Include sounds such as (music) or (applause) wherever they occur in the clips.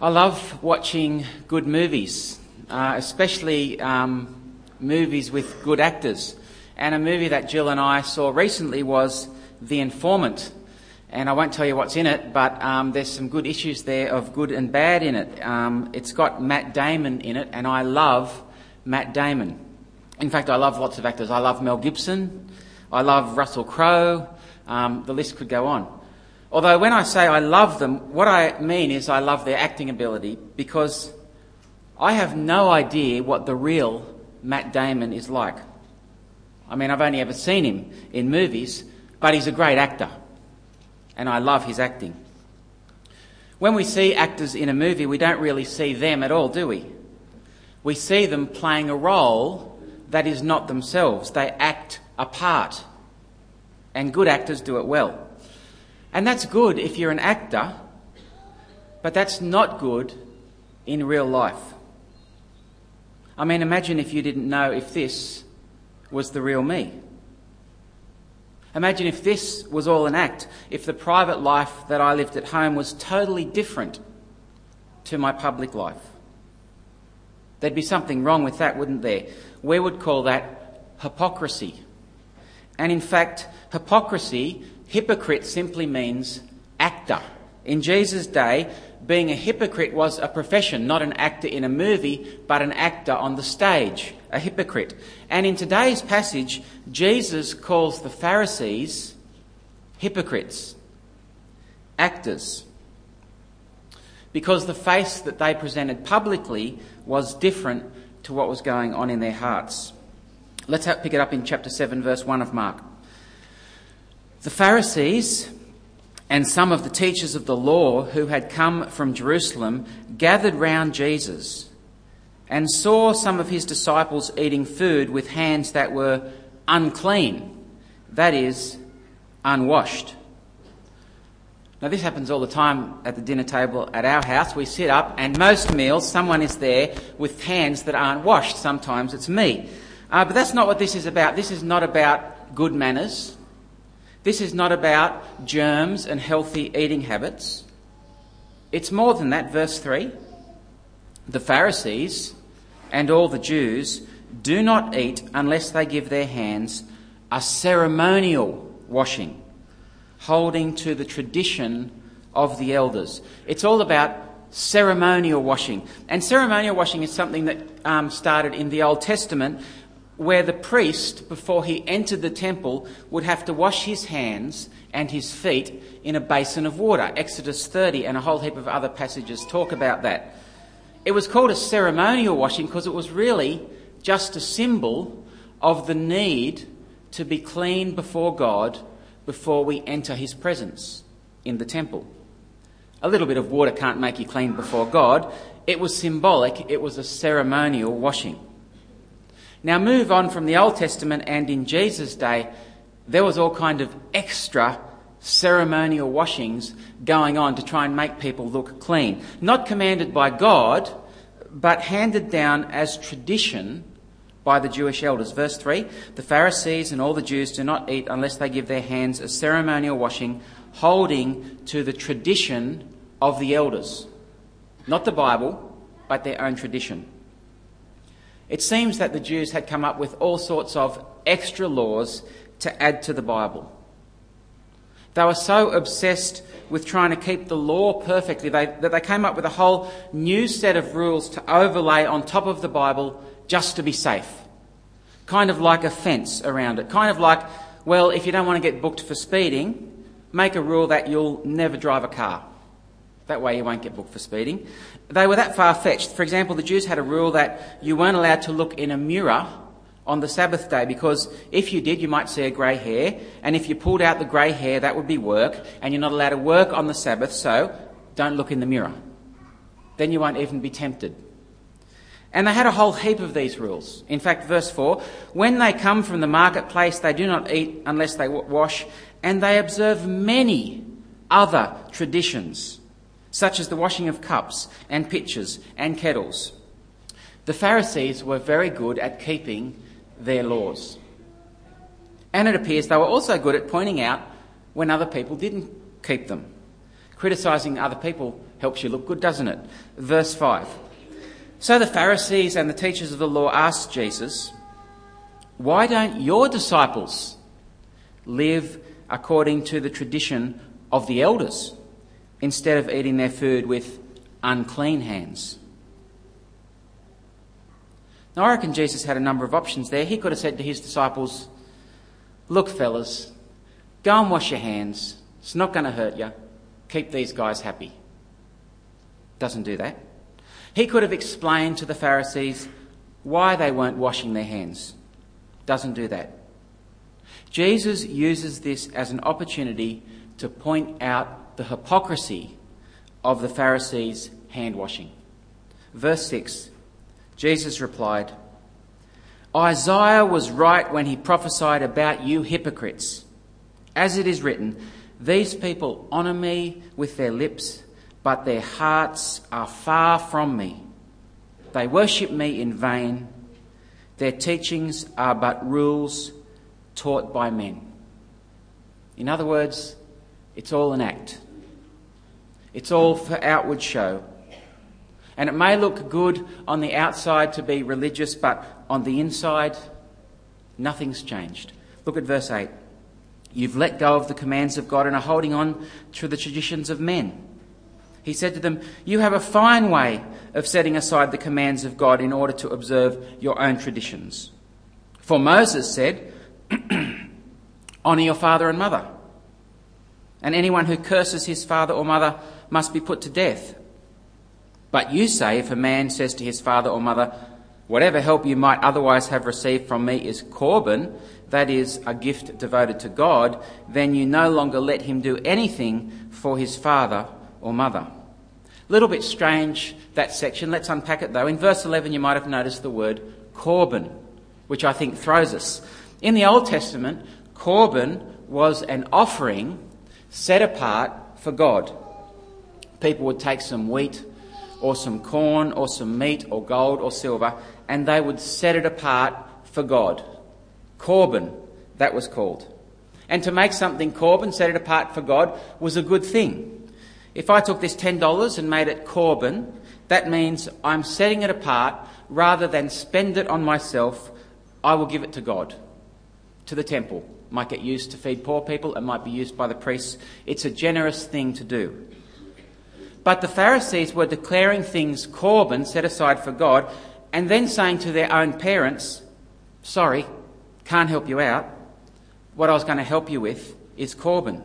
I love watching good movies, uh, especially um, movies with good actors. And a movie that Jill and I saw recently was The Informant. And I won't tell you what's in it, but um, there's some good issues there of good and bad in it. Um, it's got Matt Damon in it, and I love Matt Damon. In fact, I love lots of actors. I love Mel Gibson. I love Russell Crowe. Um, the list could go on. Although when I say I love them, what I mean is I love their acting ability because I have no idea what the real Matt Damon is like. I mean, I've only ever seen him in movies, but he's a great actor. And I love his acting. When we see actors in a movie, we don't really see them at all, do we? We see them playing a role that is not themselves. They act a part. And good actors do it well. And that's good if you're an actor, but that's not good in real life. I mean, imagine if you didn't know if this was the real me. Imagine if this was all an act, if the private life that I lived at home was totally different to my public life. There'd be something wrong with that, wouldn't there? We would call that hypocrisy. And in fact, hypocrisy hypocrite simply means actor. In Jesus' day, being a hypocrite was a profession, not an actor in a movie, but an actor on the stage, a hypocrite. And in today's passage, Jesus calls the Pharisees hypocrites, actors, because the face that they presented publicly was different to what was going on in their hearts. Let's pick it up in chapter 7, verse 1 of Mark. The Pharisees and some of the teachers of the law who had come from Jerusalem gathered round Jesus and saw some of his disciples eating food with hands that were unclean, that is, unwashed. Now, this happens all the time at the dinner table at our house. We sit up, and most meals, someone is there with hands that aren't washed. Sometimes it's me. Uh, but that's not what this is about. This is not about good manners. This is not about germs and healthy eating habits. It's more than that. Verse 3 The Pharisees and all the Jews do not eat unless they give their hands a ceremonial washing, holding to the tradition of the elders. It's all about ceremonial washing. And ceremonial washing is something that um, started in the Old Testament where the priest, before he entered the temple, would have to wash his hands and his feet in a basin of water. Exodus 30 and a whole heap of other passages talk about that. It was called a ceremonial washing because it was really just a symbol of the need to be clean before God before we enter his presence in the temple. A little bit of water can't make you clean before God. It was symbolic, it was a ceremonial washing. Now move on from the Old Testament and in Jesus' day, there was all kind of extra ceremonial washings going on to try and make people look clean. Not commanded by God, but handed down as tradition by the Jewish elders. Verse 3 The Pharisees and all the Jews do not eat unless they give their hands a ceremonial washing, holding to the tradition of the elders. Not the Bible, but their own tradition. It seems that the Jews had come up with all sorts of extra laws to add to the Bible. They were so obsessed with trying to keep the law perfectly they, that they came up with a whole new set of rules to overlay on top of the Bible just to be safe. Kind of like a fence around it. Kind of like, well, if you don't want to get booked for speeding, make a rule that you'll never drive a car. That way you won't get booked for speeding. They were that far fetched. For example, the Jews had a rule that you weren't allowed to look in a mirror on the Sabbath day because if you did, you might see a grey hair, and if you pulled out the grey hair, that would be work, and you're not allowed to work on the Sabbath, so don't look in the mirror. Then you won't even be tempted. And they had a whole heap of these rules. In fact, verse 4 when they come from the marketplace, they do not eat unless they wash, and they observe many other traditions such as the washing of cups and pitchers and kettles. The Pharisees were very good at keeping their laws. And it appears they were also good at pointing out when other people didn't keep them, criticising other people helps you look good, doesn't it? Verse 5. So the Pharisees and the teachers of the law asked Jesus, Why don't your disciples live according to the tradition of the elders instead of eating their food with unclean hands? Now, I reckon Jesus had a number of options there. He could have said to his disciples, Look, fellas, go and wash your hands. It's not going to hurt you. Keep these guys happy. Doesn't do that. He could have explained to the Pharisees why they weren't washing their hands. Doesn't do that. Jesus uses this as an opportunity to point out the hypocrisy of the Pharisees' hand washing. Verse 6 Jesus replied, Isaiah was right when he prophesied about you hypocrites. As it is written, These people honour me with their lips, but their hearts are far from me. They worship me in vain. Their teachings are but rules taught by men. In other words, it's all an act. It's all for outward show. And it may look good on the outside to be religious, but on the inside, nothing's changed. Look at verse 8. You've let go of the commands of God and are holding on to the traditions of men. He said to them, You have a fine way of setting aside the commands of God in order to observe your own traditions. For Moses said, (clears throat) Honour your father and mother. And anyone who curses his father or mother must be put to death. But you say, if a man says to his father or mother, Whatever help you might otherwise have received from me is Korban, that is, a gift devoted to God, then you no longer let him do anything for his father or mother. A little bit strange, that section. Let's unpack it though. In verse 11, you might have noticed the word Korban, which I think throws us. In the Old Testament, Korban was an offering set apart for God. People would take some wheat or some corn or some meat or gold or silver, and they would set it apart for God. Korban, that was called. And to make something Korban, set it apart for God, was a good thing. If I took this $10 and made it Korban, that means I'm setting it apart rather than spend it on myself, I will give it to God, to the temple. Might get used to feed poor people, it might be used by the priests. It's a generous thing to do. But the Pharisees were declaring things Corban, set aside for God and then saying to their own parents, Sorry, can't help you out. What I was going to help you with is Corban.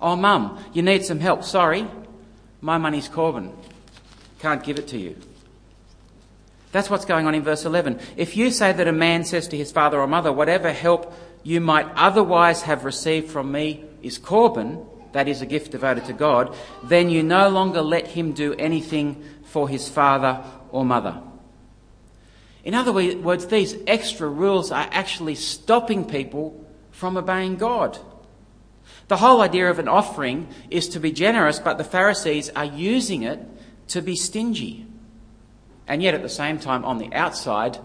Oh, mum, you need some help. Sorry, my money's Corban. Can't give it to you. That's what's going on in verse 11. If you say that a man says to his father or mother, Whatever help you might otherwise have received from me is Korban, that is a gift devoted to God, then you no longer let him do anything for his father or mother. In other words, these extra rules are actually stopping people from obeying God. The whole idea of an offering is to be generous, but the Pharisees are using it to be stingy. And yet, at the same time, on the outside,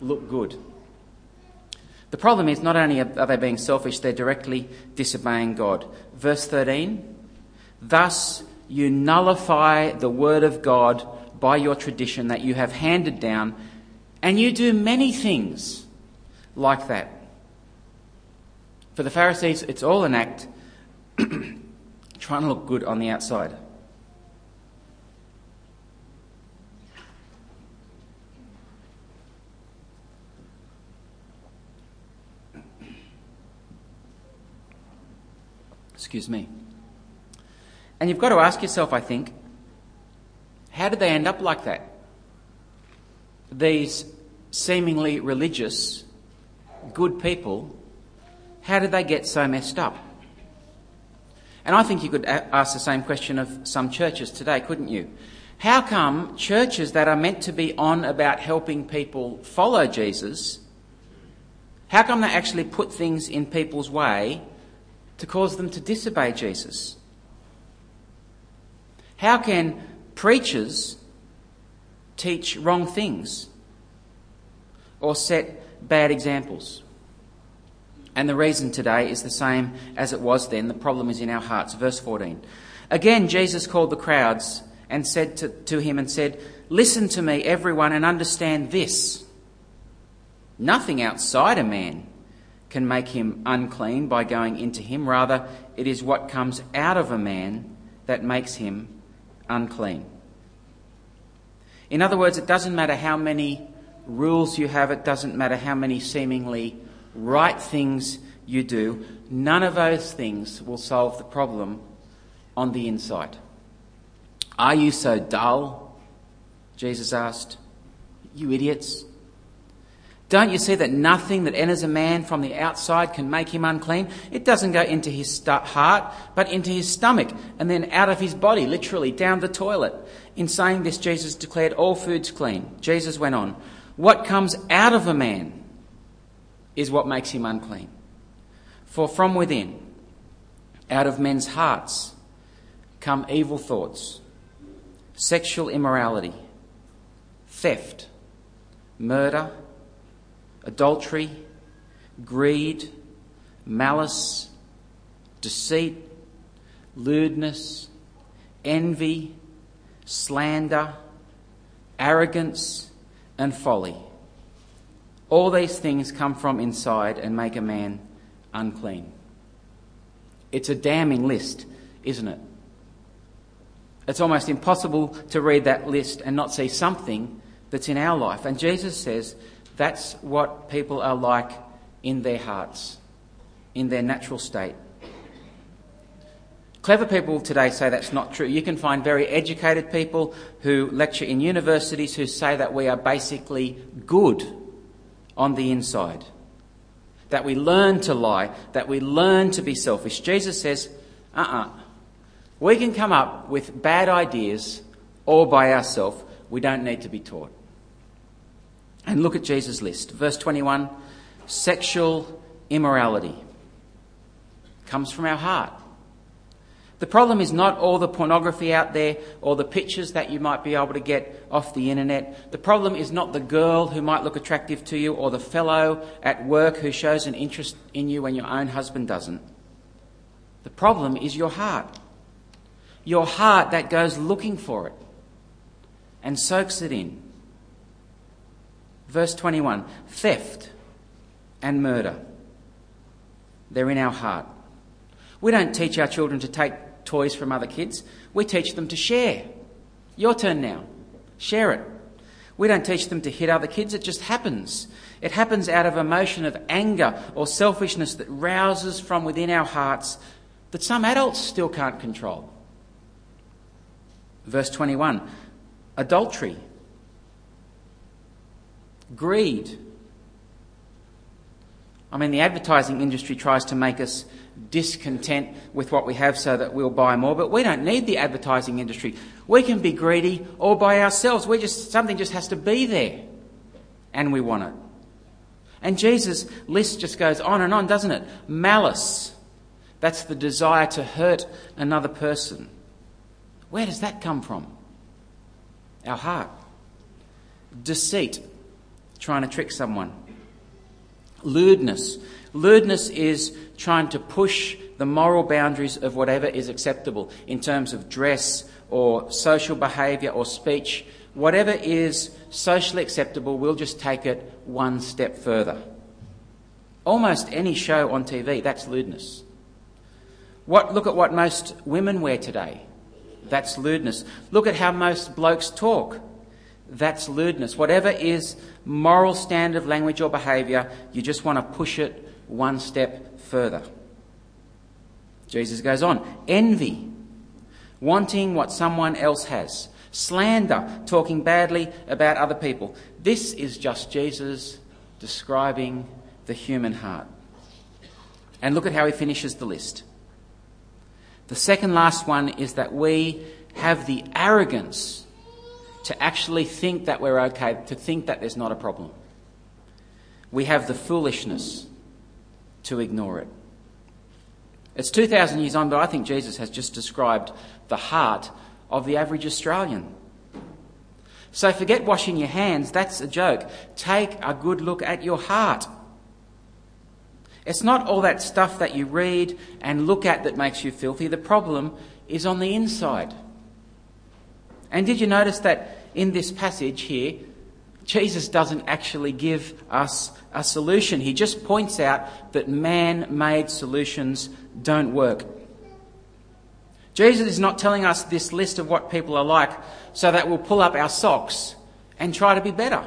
look good. The problem is not only are they being selfish, they're directly disobeying God. Verse 13 Thus you nullify the word of God by your tradition that you have handed down, and you do many things like that. For the Pharisees, it's all an act (clears throat) trying to look good on the outside. Excuse me. And you've got to ask yourself, I think, how did they end up like that? These seemingly religious, good people, how did they get so messed up? And I think you could ask the same question of some churches today, couldn't you? How come churches that are meant to be on about helping people follow Jesus, how come they actually put things in people's way to cause them to disobey Jesus? How can preachers teach wrong things or set bad examples? And the reason today is the same as it was then. The problem is in our hearts. Verse 14. Again, Jesus called the crowds and said to, to him and said, Listen to me, everyone, and understand this. Nothing outside a man can make him unclean by going into him. Rather, it is what comes out of a man that makes him unclean. In other words, it doesn't matter how many rules you have, it doesn't matter how many seemingly right things you do, none of those things will solve the problem on the inside. Are you so dull? Jesus asked. You idiots. Don't you see that nothing that enters a man from the outside can make him unclean? It doesn't go into his heart, but into his stomach, and then out of his body, literally down the toilet. In saying this, Jesus declared all foods clean. Jesus went on, What comes out of a man is what makes him unclean. For from within, out of men's hearts, come evil thoughts, sexual immorality, theft, murder, adultery, greed, malice, deceit, lewdness, envy, slander, arrogance, and folly. All these things come from inside and make a man unclean. It's a damning list, isn't it? It's almost impossible to read that list and not see something that's in our life. And Jesus says that's what people are like in their hearts, in their natural state. Clever people today say that's not true. You can find very educated people who lecture in universities who say that we are basically good on the inside. That we learn to lie, that we learn to be selfish. Jesus says, uh uh-uh. uh We can come up with bad ideas all by ourselves. We don't need to be taught. And look at Jesus' list. Verse 21 sexual immorality comes from our heart. The problem is not all the pornography out there or the pictures that you might be able to get off the internet. The problem is not the girl who might look attractive to you or the fellow at work who shows an interest in you when your own husband doesn't. The problem is your heart. Your heart that goes looking for it and soaks it in. Verse 21 theft and murder. They're in our heart. We don't teach our children to take toys from other kids, we teach them to share. Your turn now. Share it. We don't teach them to hit other kids, it just happens. It happens out of emotion of anger or selfishness that rouses from within our hearts that some adults still can't control. Verse 21 adultery, greed. I mean, the advertising industry tries to make us discontent with what we have so that we'll buy more. But we don't need the advertising industry. We can be greedy all by ourselves. We just something just has to be there, and we want it. And Jesus' list just goes on and on, doesn't it? Malice. That's the desire to hurt another person. Where does that come from? Our heart. Deceit. Trying to trick someone. Lewdness. Lewdness is trying to push the moral boundaries of whatever is acceptable in terms of dress or social behaviour or speech. Whatever is socially acceptable, we'll just take it one step further. Almost any show on TV, that's lewdness. What, look at what most women wear today. That's lewdness. Look at how most blokes talk. That's lewdness. Whatever is moral standard of language or behaviour, you just want to push it one step further. Jesus goes on envy, wanting what someone else has, slander, talking badly about other people. This is just Jesus describing the human heart. And look at how he finishes the list. The second last one is that we have the arrogance to actually think that we're okay, to think that there's not a problem. We have the foolishness to ignore it. It's 2,000 years on, but I think Jesus has just described the heart of the average Australian. So forget washing your hands, that's a joke. Take a good look at your heart. It's not all that stuff that you read and look at that makes you filthy. The problem is on the inside. And did you notice that in this passage here, Jesus doesn't actually give us a solution. He just points out that man made solutions don't work. Jesus is not telling us this list of what people are like so that we'll pull up our socks and try to be better.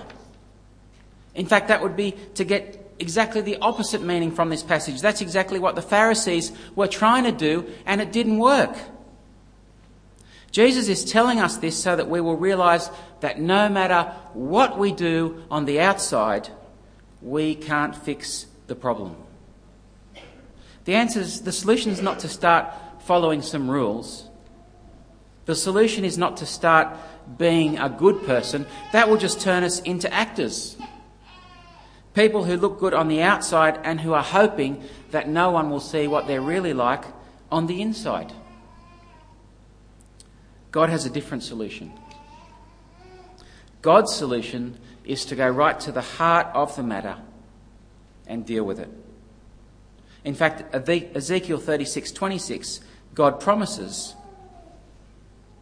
In fact, that would be to get exactly the opposite meaning from this passage. That's exactly what the Pharisees were trying to do, and it didn't work. Jesus is telling us this so that we will realize that no matter what we do on the outside, we can't fix the problem. The answer is the solution is not to start following some rules. The solution is not to start being a good person. That will just turn us into actors. People who look good on the outside and who are hoping that no one will see what they're really like on the inside. God has a different solution. God's solution is to go right to the heart of the matter and deal with it. In fact, Ezekiel 36:26, God promises,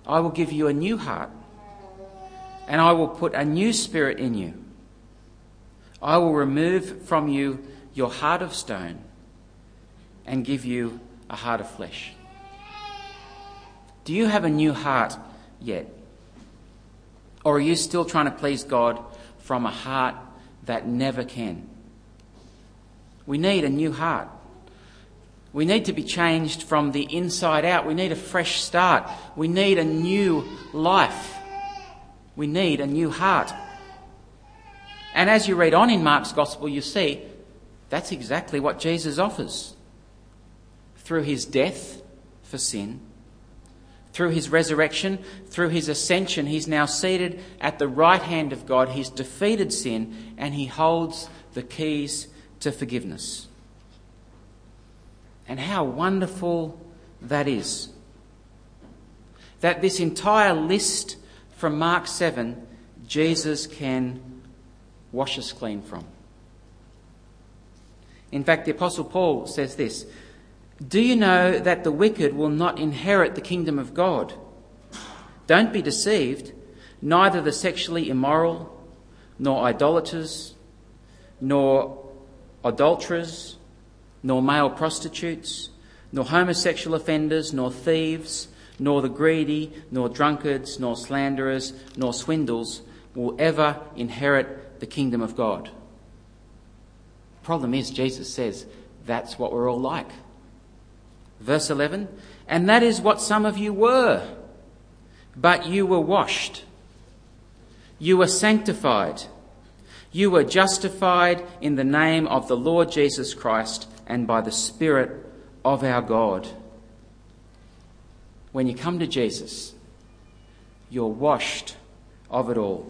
"I will give you a new heart, and I will put a new spirit in you. I will remove from you your heart of stone and give you a heart of flesh." Do you have a new heart yet? Or are you still trying to please God from a heart that never can? We need a new heart. We need to be changed from the inside out. We need a fresh start. We need a new life. We need a new heart. And as you read on in Mark's Gospel, you see that's exactly what Jesus offers. Through his death for sin, through his resurrection, through his ascension, he's now seated at the right hand of God. He's defeated sin and he holds the keys to forgiveness. And how wonderful that is. That this entire list from Mark 7, Jesus can wash us clean from. In fact, the Apostle Paul says this do you know that the wicked will not inherit the kingdom of God? Don't be deceived. Neither the sexually immoral, nor idolaters, nor adulterers, nor male prostitutes, nor homosexual offenders, nor thieves, nor the greedy, nor drunkards, nor slanderers, nor swindles will ever inherit the kingdom of God. Problem is, Jesus says that's what we're all like. Verse 11, and that is what some of you were, but you were washed, you were sanctified, you were justified in the name of the Lord Jesus Christ and by the Spirit of our God. When you come to Jesus, you're washed of it all.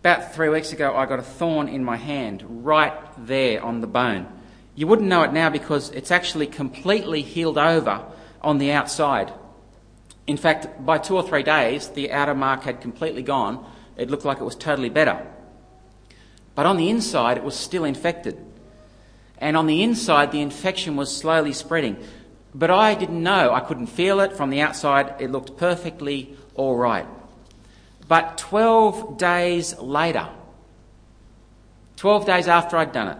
About three weeks ago, I got a thorn in my hand, right there on the bone. You wouldn't know it now because it's actually completely healed over on the outside. In fact, by two or three days, the outer mark had completely gone. It looked like it was totally better. But on the inside, it was still infected. And on the inside, the infection was slowly spreading. But I didn't know. I couldn't feel it. From the outside, it looked perfectly all right. But 12 days later, 12 days after I'd done it,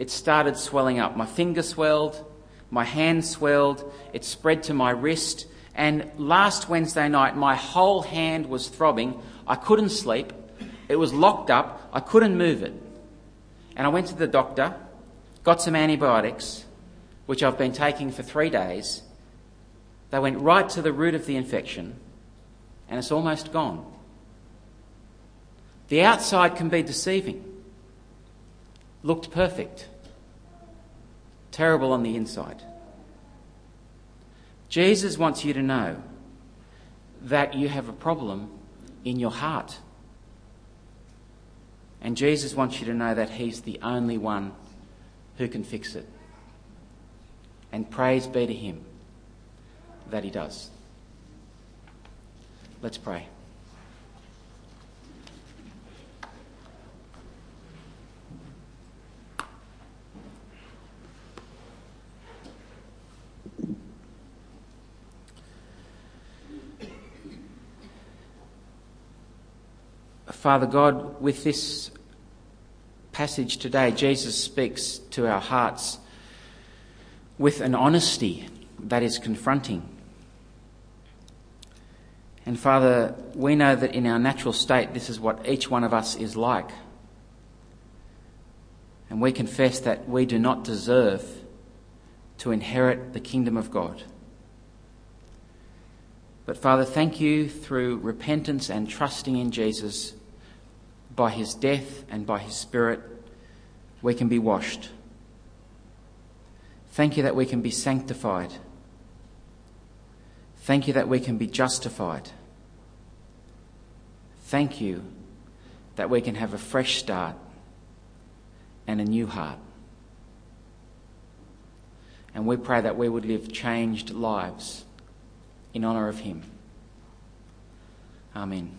it started swelling up. My finger swelled, my hand swelled, it spread to my wrist, and last Wednesday night, my whole hand was throbbing. I couldn't sleep. It was locked up. I couldn't move it. And I went to the doctor, got some antibiotics, which I've been taking for three days. They went right to the root of the infection, and it's almost gone. The outside can be deceiving. Looked perfect terrible on the inside. Jesus wants you to know that you have a problem in your heart. And Jesus wants you to know that He's the only one who can fix it. And praise be to Him that He does. Let's pray. Father God, with this passage today, Jesus speaks to our hearts with an honesty that is confronting. And Father, we know that in our natural state, this is what each one of us is like. And we confess that we do not deserve to inherit the kingdom of God. But Father, thank you through repentance and trusting in Jesus, by his death and by his Spirit, we can be washed. Thank you that we can be sanctified. Thank you that we can be justified. Thank you that we can have a fresh start and a new heart. And we pray that we would live changed lives in honour of Him. Amen.